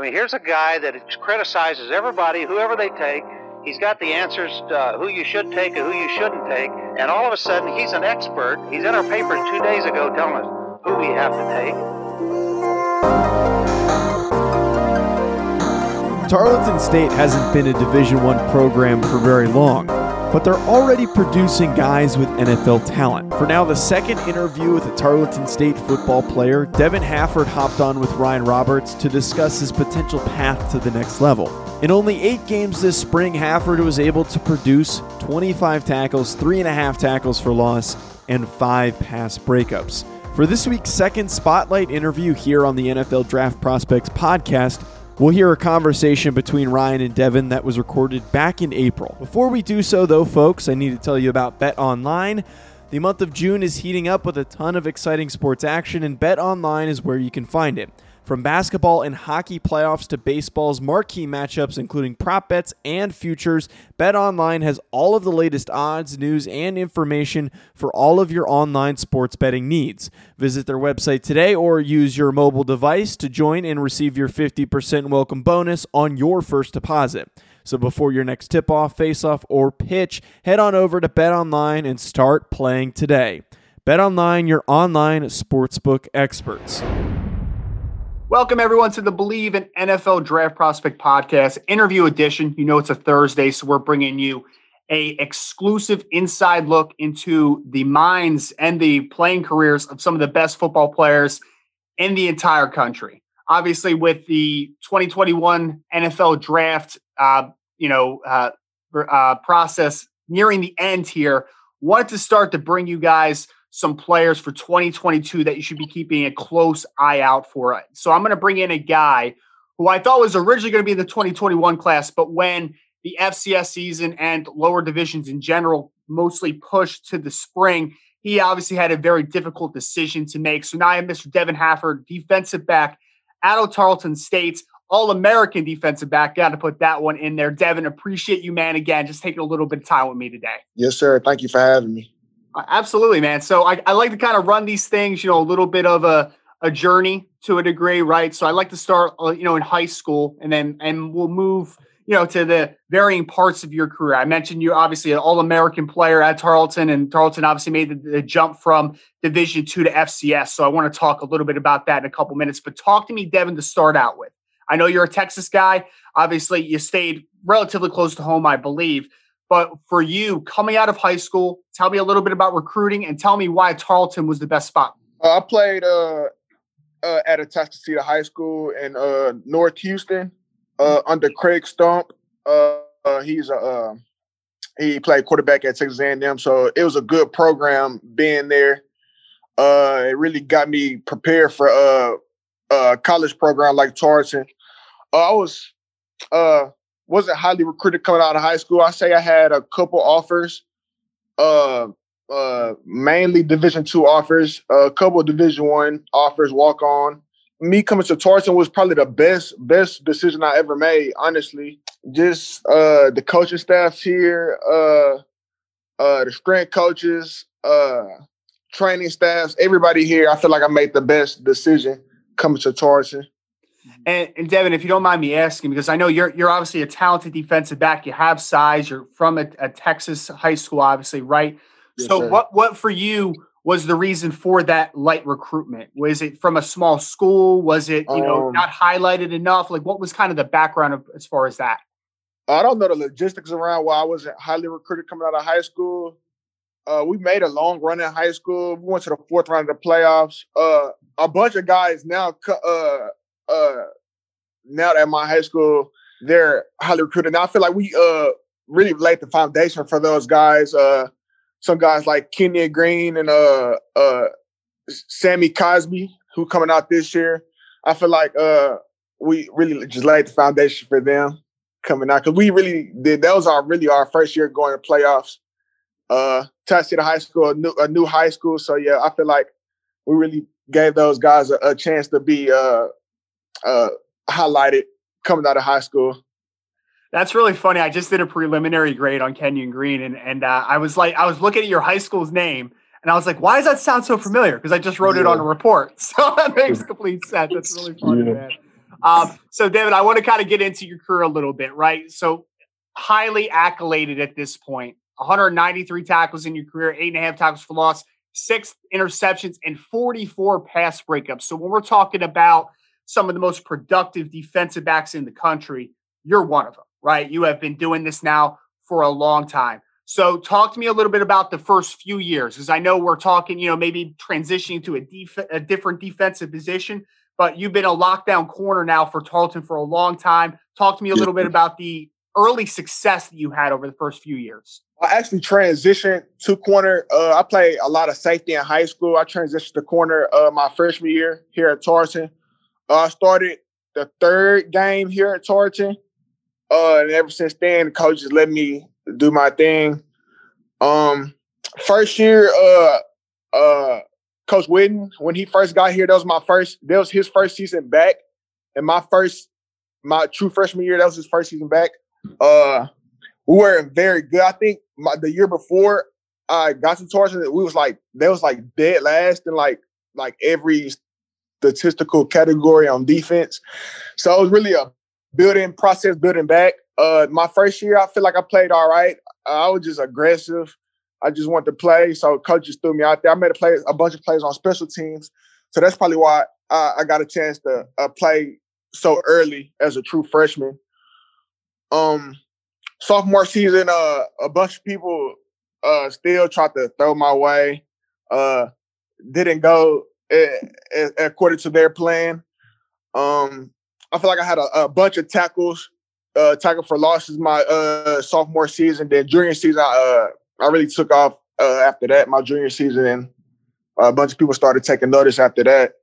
I mean, here's a guy that criticizes everybody, whoever they take. He's got the answers uh, who you should take and who you shouldn't take. And all of a sudden, he's an expert. He's in our paper two days ago telling us who we have to take. Tarleton State hasn't been a Division One program for very long, but they're already producing guys with NFL talent. For now, the second interview with a Tarleton State football player, Devin Hafford hopped on with Ryan Roberts to discuss his potential path to the next level. In only eight games this spring, Hafford was able to produce 25 tackles, three and a half tackles for loss, and five pass breakups. For this week's second spotlight interview here on the NFL Draft Prospects podcast, We'll hear a conversation between Ryan and Devin that was recorded back in April. Before we do so, though, folks, I need to tell you about BetOnline. The month of June is heating up with a ton of exciting sports action, and BetOnline is where you can find it. From basketball and hockey playoffs to baseball's marquee matchups, including prop bets and futures, BetOnline has all of the latest odds, news, and information for all of your online sports betting needs. Visit their website today or use your mobile device to join and receive your 50% welcome bonus on your first deposit. So before your next tip off, face off, or pitch, head on over to BetOnline and start playing today. BetOnline, your online sportsbook experts. Welcome, everyone, to the Believe in NFL Draft Prospect Podcast interview edition. You know, it's a Thursday, so we're bringing you a exclusive inside look into the minds and the playing careers of some of the best football players in the entire country. Obviously, with the 2021 NFL Draft, uh, you know, uh, uh, process nearing the end here, wanted to start to bring you guys – some players for 2022 that you should be keeping a close eye out for. So I'm going to bring in a guy who I thought was originally going to be in the 2021 class, but when the FCS season and lower divisions in general mostly pushed to the spring, he obviously had a very difficult decision to make. So now I have Mr. Devin Hafford, defensive back out of Tarleton State, All American defensive back. Got to put that one in there. Devin, appreciate you, man. Again, just taking a little bit of time with me today. Yes, sir. Thank you for having me. Absolutely, man. So I, I like to kind of run these things, you know, a little bit of a, a journey to a degree, right? So I like to start, uh, you know, in high school and then, and we'll move, you know, to the varying parts of your career. I mentioned you obviously an all American player at Tarleton and Tarleton obviously made the, the jump from division two to FCS. So I want to talk a little bit about that in a couple minutes, but talk to me, Devin, to start out with. I know you're a Texas guy. Obviously you stayed relatively close to home, I believe. But for you, coming out of high school, tell me a little bit about recruiting and tell me why Tarleton was the best spot. Uh, I played uh, uh, at Atascocita High School in uh, North Houston uh, under Craig Stump. Uh, he's a he played quarterback at Texas A&M, so it was a good program being there. it really got me prepared for a college program like Tarleton. I was wasn't highly recruited coming out of high school. I say I had a couple offers, uh, uh, mainly Division two offers, a couple Division one offers, walk on. Me coming to Tarleton was probably the best best decision I ever made. Honestly, just uh, the coaching staffs here, uh, uh, the strength coaches, uh, training staffs, everybody here. I feel like I made the best decision coming to Tarleton. And, and, Devin, if you don't mind me asking, because I know you're you're obviously a talented defensive back. You have size. You're from a, a Texas high school, obviously, right? Yes, so, sir. what what for you was the reason for that light recruitment? Was it from a small school? Was it you know um, not highlighted enough? Like, what was kind of the background of as far as that? I don't know the logistics around why I wasn't highly recruited coming out of high school. Uh, we made a long run in high school. We went to the fourth round of the playoffs. Uh, a bunch of guys now uh, uh now at my high school, they're highly recruited. Now I feel like we uh really laid the foundation for those guys. Uh some guys like Kenyon Green and uh uh Sammy Cosby, who coming out this year. I feel like uh we really just laid the foundation for them coming out because we really did. That was our really our first year going to playoffs. Uh, Atascocita High School, a new, a new high school. So yeah, I feel like we really gave those guys a, a chance to be uh, uh, highlighted coming out of high school. That's really funny. I just did a preliminary grade on Kenyon Green, and and uh, I was like, I was looking at your high school's name, and I was like, why does that sound so familiar? Because I just wrote yeah. it on a report, so that makes complete sense. That's really funny, yeah. man. Um, so, David, I want to kind of get into your career a little bit, right? So, highly accoladed at this point. 193 tackles in your career, eight and a half tackles for loss, six interceptions, and 44 pass breakups. So, when we're talking about some of the most productive defensive backs in the country, you're one of them, right? You have been doing this now for a long time. So, talk to me a little bit about the first few years, because I know we're talking, you know, maybe transitioning to a, def- a different defensive position but you've been a lockdown corner now for Tarleton for a long time. Talk to me a little bit about the early success that you had over the first few years. I actually transitioned to corner. Uh, I played a lot of safety in high school. I transitioned to corner uh, my freshman year here at Tarleton. Uh, I started the third game here at Tarleton. Uh, and ever since then, the coach coaches let me do my thing. Um, first year, uh, uh, Coach Whitten, when he first got here, that was my first, that was his first season back. And my first, my true freshman year, that was his first season back. Uh we were very good. I think my, the year before I got to Tarleton, we was like that was like dead last in like like every statistical category on defense. So it was really a building process, building back. Uh, my first year, I feel like I played all right. I was just aggressive. I just wanted to play, so coaches threw me out there. I made a play, a bunch of plays on special teams, so that's probably why I, I got a chance to uh, play so early as a true freshman. Um, sophomore season, uh, a bunch of people uh, still tried to throw my way. Uh, didn't go according to their plan. Um, I feel like I had a, a bunch of tackles, uh, tackle for losses my uh, sophomore season. Then junior season, I uh, I really took off uh, after that, my junior season, and a bunch of people started taking notice after that.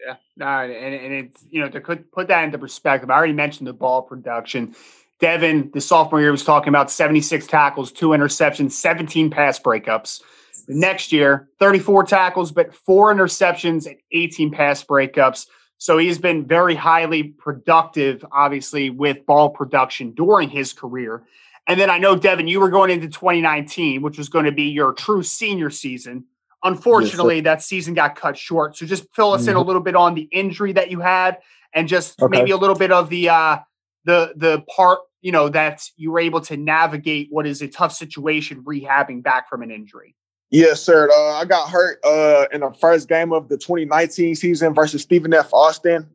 Yeah, no, and, and it's you know to put that into perspective. I already mentioned the ball production. Devin, the sophomore year, was talking about 76 tackles, two interceptions, 17 pass breakups. Next year, 34 tackles, but four interceptions and 18 pass breakups. So he's been very highly productive, obviously, with ball production during his career. And then I know, Devin, you were going into 2019, which was going to be your true senior season. Unfortunately, yes, that season got cut short. So just fill us mm-hmm. in a mm-hmm. little bit on the injury that you had and just okay. maybe a little bit of the uh the the part, you know, that you were able to navigate what is a tough situation rehabbing back from an injury. Yes, sir. Uh, I got hurt uh, in the first game of the 2019 season versus Stephen F. Austin.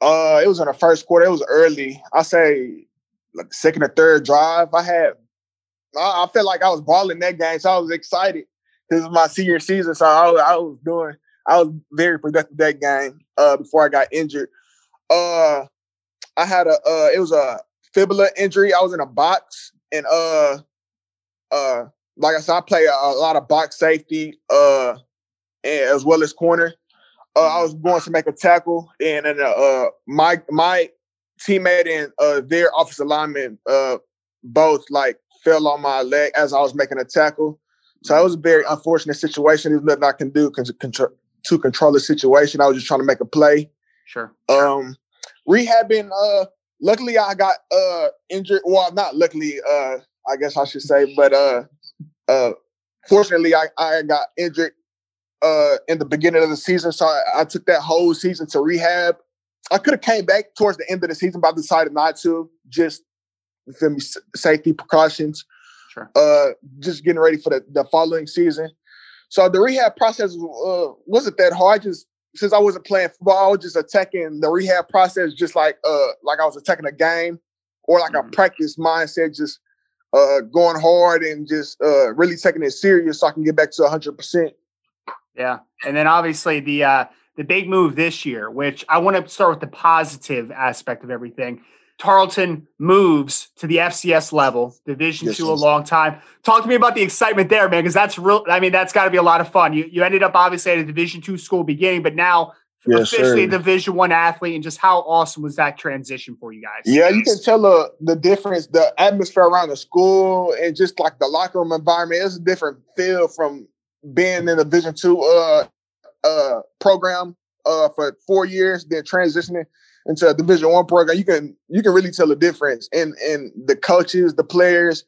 Uh, it was in the first quarter. It was early. I say like second or third drive, I had I, I felt like I was balling that game, so I was excited. This is my senior season, so I, I was doing I was very productive that game uh, before I got injured. Uh, I had a uh, it was a fibula injury. I was in a box and uh uh like I said, I play a, a lot of box safety uh as well as corner. Uh, I was going to make a tackle, and, and uh, my my teammate and uh, their offensive lineman uh, both like fell on my leg as I was making a tackle. So it was a very unfortunate situation. There's nothing I can do to control the situation. I was just trying to make a play. Sure. Um, rehabbing. Uh, luckily I got uh injured. Well, not luckily. Uh, I guess I should say, but uh, uh, fortunately I I got injured uh in the beginning of the season, so I, I took that whole season to rehab. I could have came back towards the end of the season, but I decided not to. Just feel me, safety precautions. Sure. Uh, just getting ready for the, the following season. So the rehab process uh, wasn't that hard. Just since I wasn't playing football, I was just attacking the rehab process, just like uh, like I was attacking a game or like mm-hmm. a practice mindset, just uh, going hard and just uh, really taking it serious, so I can get back to hundred percent. Yeah, and then obviously the uh, the big move this year, which I want to start with the positive aspect of everything. Tarleton moves to the FCS level, Division yes, Two, yes. a long time. Talk to me about the excitement there, man, because that's real. I mean, that's got to be a lot of fun. You you ended up obviously at a Division Two school beginning, but now yes, officially sir. Division One athlete, and just how awesome was that transition for you guys? Yeah, you can tell uh, the difference, the atmosphere around the school, and just like the locker room environment. It's a different feel from being in a Division Two uh, uh, program uh, for four years, then transitioning into a Division One program. You can you can really tell the difference in in the coaches, the players,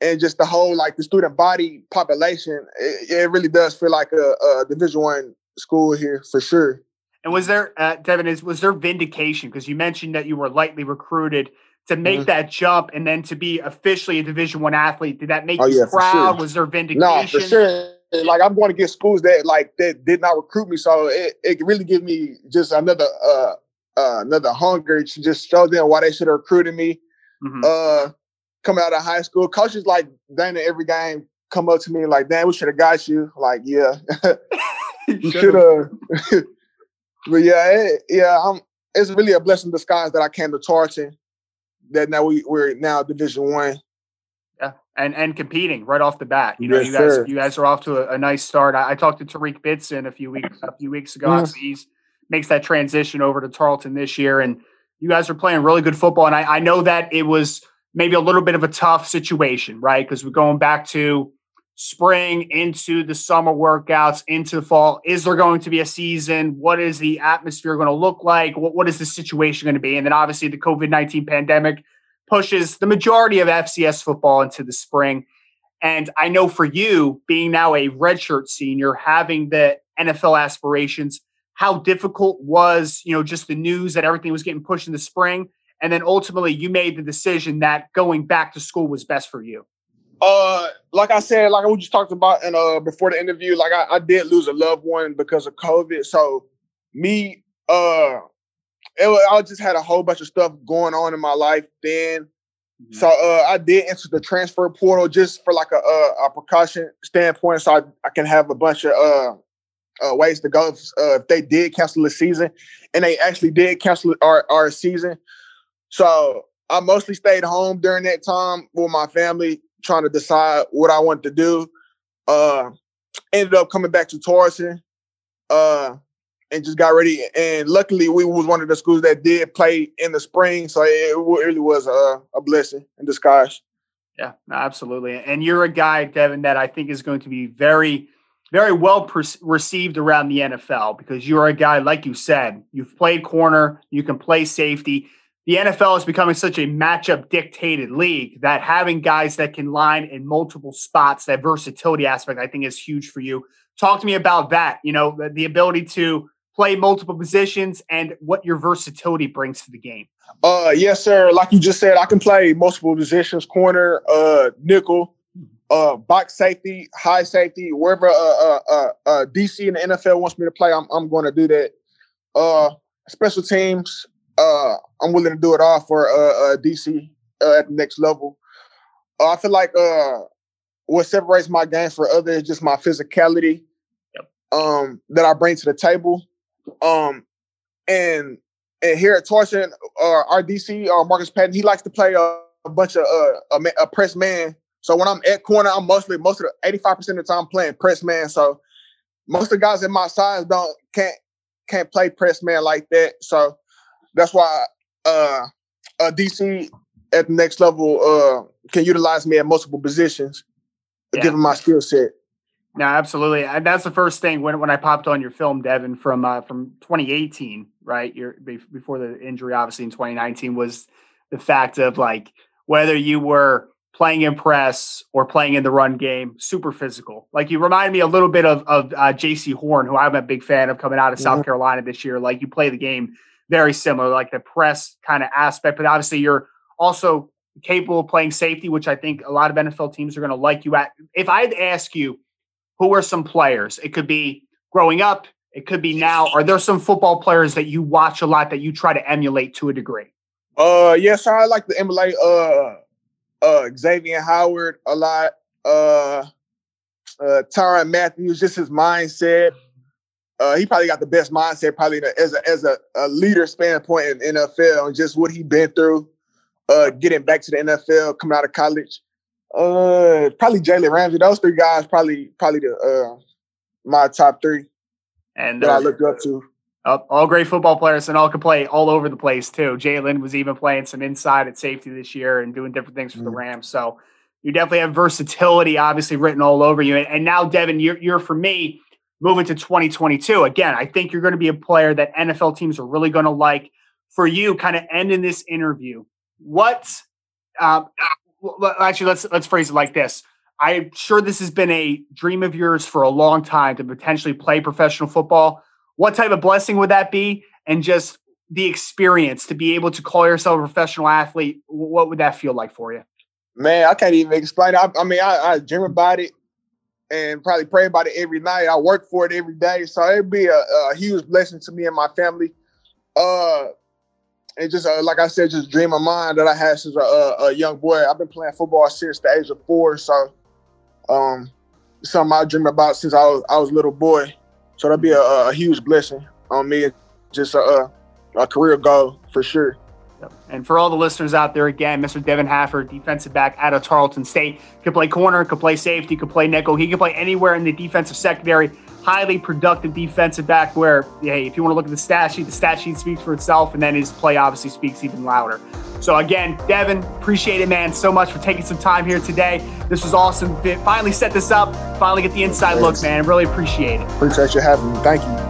and just the whole like the student body population. It, it really does feel like a, a Division One school here for sure. And was there, uh, Devin, is was there vindication because you mentioned that you were lightly recruited to make mm-hmm. that jump and then to be officially a Division One athlete? Did that make oh, you yeah, proud? Sure. Was there vindication? No, for sure. Like I'm going to get schools that like that did not recruit me, so it, it really gives me just another uh, uh another hunger to just show them why they should have recruited me. Mm-hmm. Uh, coming out of high school, coaches like Dana every game come up to me like, "Damn, we should have got you." Like, yeah. you should have. but yeah, it, yeah, I'm. It's really a blessing in disguise that I came to Tarleton. That now we we're now Division One. Yeah, and and competing right off the bat. You know, yes, you guys sir. you guys are off to a, a nice start. I, I, talked to Tariq Bitson a few weeks a few weeks ago. Mm. He's makes that transition over to Tarleton this year, and you guys are playing really good football. And I, I know that it was maybe a little bit of a tough situation, right? Because we're going back to spring into the summer workouts into the fall. Is there going to be a season? What is the atmosphere going to look like? What, what is the situation going to be? And then obviously the covid-19 pandemic pushes the majority of fcs football into the spring. And i know for you being now a redshirt senior having the nfl aspirations how difficult was you know just the news that everything was getting pushed in the spring? And then ultimately you made the decision that going back to school was best for you uh, like I said, like we just talked about and uh before the interview, like I, I did lose a loved one because of COVID. So me, uh, it, I just had a whole bunch of stuff going on in my life then. Mm-hmm. So uh, I did enter the transfer portal just for like a, a, a precaution standpoint, so I, I can have a bunch of uh, uh, ways to go if, uh, if they did cancel the season, and they actually did cancel our, our season. So I mostly stayed home during that time with my family, trying to decide what I wanted to do. Uh, ended up coming back to Tarleton, uh, and just got ready. And luckily, we was one of the schools that did play in the spring, so it really was a, a blessing in disguise. Yeah, absolutely. And you're a guy, Devin, that I think is going to be very, very well received around the NFL because you're a guy, like you said, you've played corner, you can play safety the NFL is becoming such a matchup dictated league that having guys that can line in multiple spots, that versatility aspect, I think is huge for you. Talk to me about that. You know, the, the ability to play multiple positions and what your versatility brings to the game. Uh, yes, sir. Like you just said, I can play multiple positions: corner, uh, nickel, uh, box safety, high safety, wherever uh, uh, uh, uh DC and the NFL wants me to play, I'm I'm going to do that. Uh, special teams, uh, I'm willing to do it all for uh, uh DC uh, at the next level. Uh, I feel like uh, what separates my game for others is just my physicality yep. um, that I bring to the table. Um, and and here at Tarleton, uh, our DC, uh, Marcus Patton, he likes to play a, a bunch of uh, a, a, press man. So when I'm at corner, I'm mostly most of the 85% of the time playing press man. So most of the guys in my size don't can't can't play press man like that. So that's why uh, uh, DC at the next level uh, can utilize me at multiple positions, yeah. given my skill set. No, absolutely. And that's the first thing when, when I popped on your film, Devin, from uh, from 2018, right? Your before the injury, obviously in 2019, was the fact of like whether you were playing in press or playing in the run game, super physical. Like you remind me a little bit of of uh, Jaycee Horn, who I'm a big fan of coming out of mm-hmm. South Carolina this year. Like you play the game very similar, like the press kind of aspect. But obviously, you're also capable of playing safety, which I think a lot of NFL teams are going to like you at. If I'd ask you, who are some players? It could be growing up, it could be now. Are there some football players that you watch a lot that you try to emulate to a degree? Uh, yes, I like to emulate uh, uh, Xavien Howard a lot. Uh, uh, Tyrann Mathieu, just his mindset. Uh, he probably got the best mindset, probably as a as a, a leader standpoint in NFL and just what he been through, uh, getting back to the NFL, coming out of college. Uh, probably Jalen Ramsey. Those three guys probably probably the uh my top three and that I look up to. Uh, all great football players and all can play all over the place too. Jalen was even playing some inside at safety this year and doing different things for mm-hmm. the Rams. So you definitely have versatility, obviously written all over you. And, now, Devin, you're, you're for me moving to 2022. Again, I think you're going to be a player that NFL teams are really going to like. For you, kind of ending this interview, what? Um, actually, let's let's phrase it like this. I'm sure this has been a dream of yours for a long time to potentially play professional football. What type of blessing would that be? And just the experience to be able to call yourself a professional athlete, what would that feel like for you? Man, I can't even explain. I, I mean, I, I, dream about it and probably pray about it every night. I work for it every day. So it'd be a, a huge blessing to me and my family. Uh, and just uh, like I said, just dream of mine that I had since a, a, young boy. I've been playing football since the age of four. So um, something I dreamed about since I was I was a little boy. So that'd be a, a huge blessing on me. Just a, a career goal for sure. And for all the listeners out there, again, Mr. Devin Hafford, defensive back out of Tarleton State, could play corner, could play safety, could play nickel. He could play anywhere in the defensive secondary. Highly productive defensive back. Where, hey, if you want to look at the stat sheet, the stat sheet speaks for itself, and then his play obviously speaks even louder. So again, Devin, appreciate it, man, so much for taking some time here today. This was awesome. Finally set this up. Finally get the inside Thanks. look, man. Really appreciate it. Appreciate you having me. Thank you.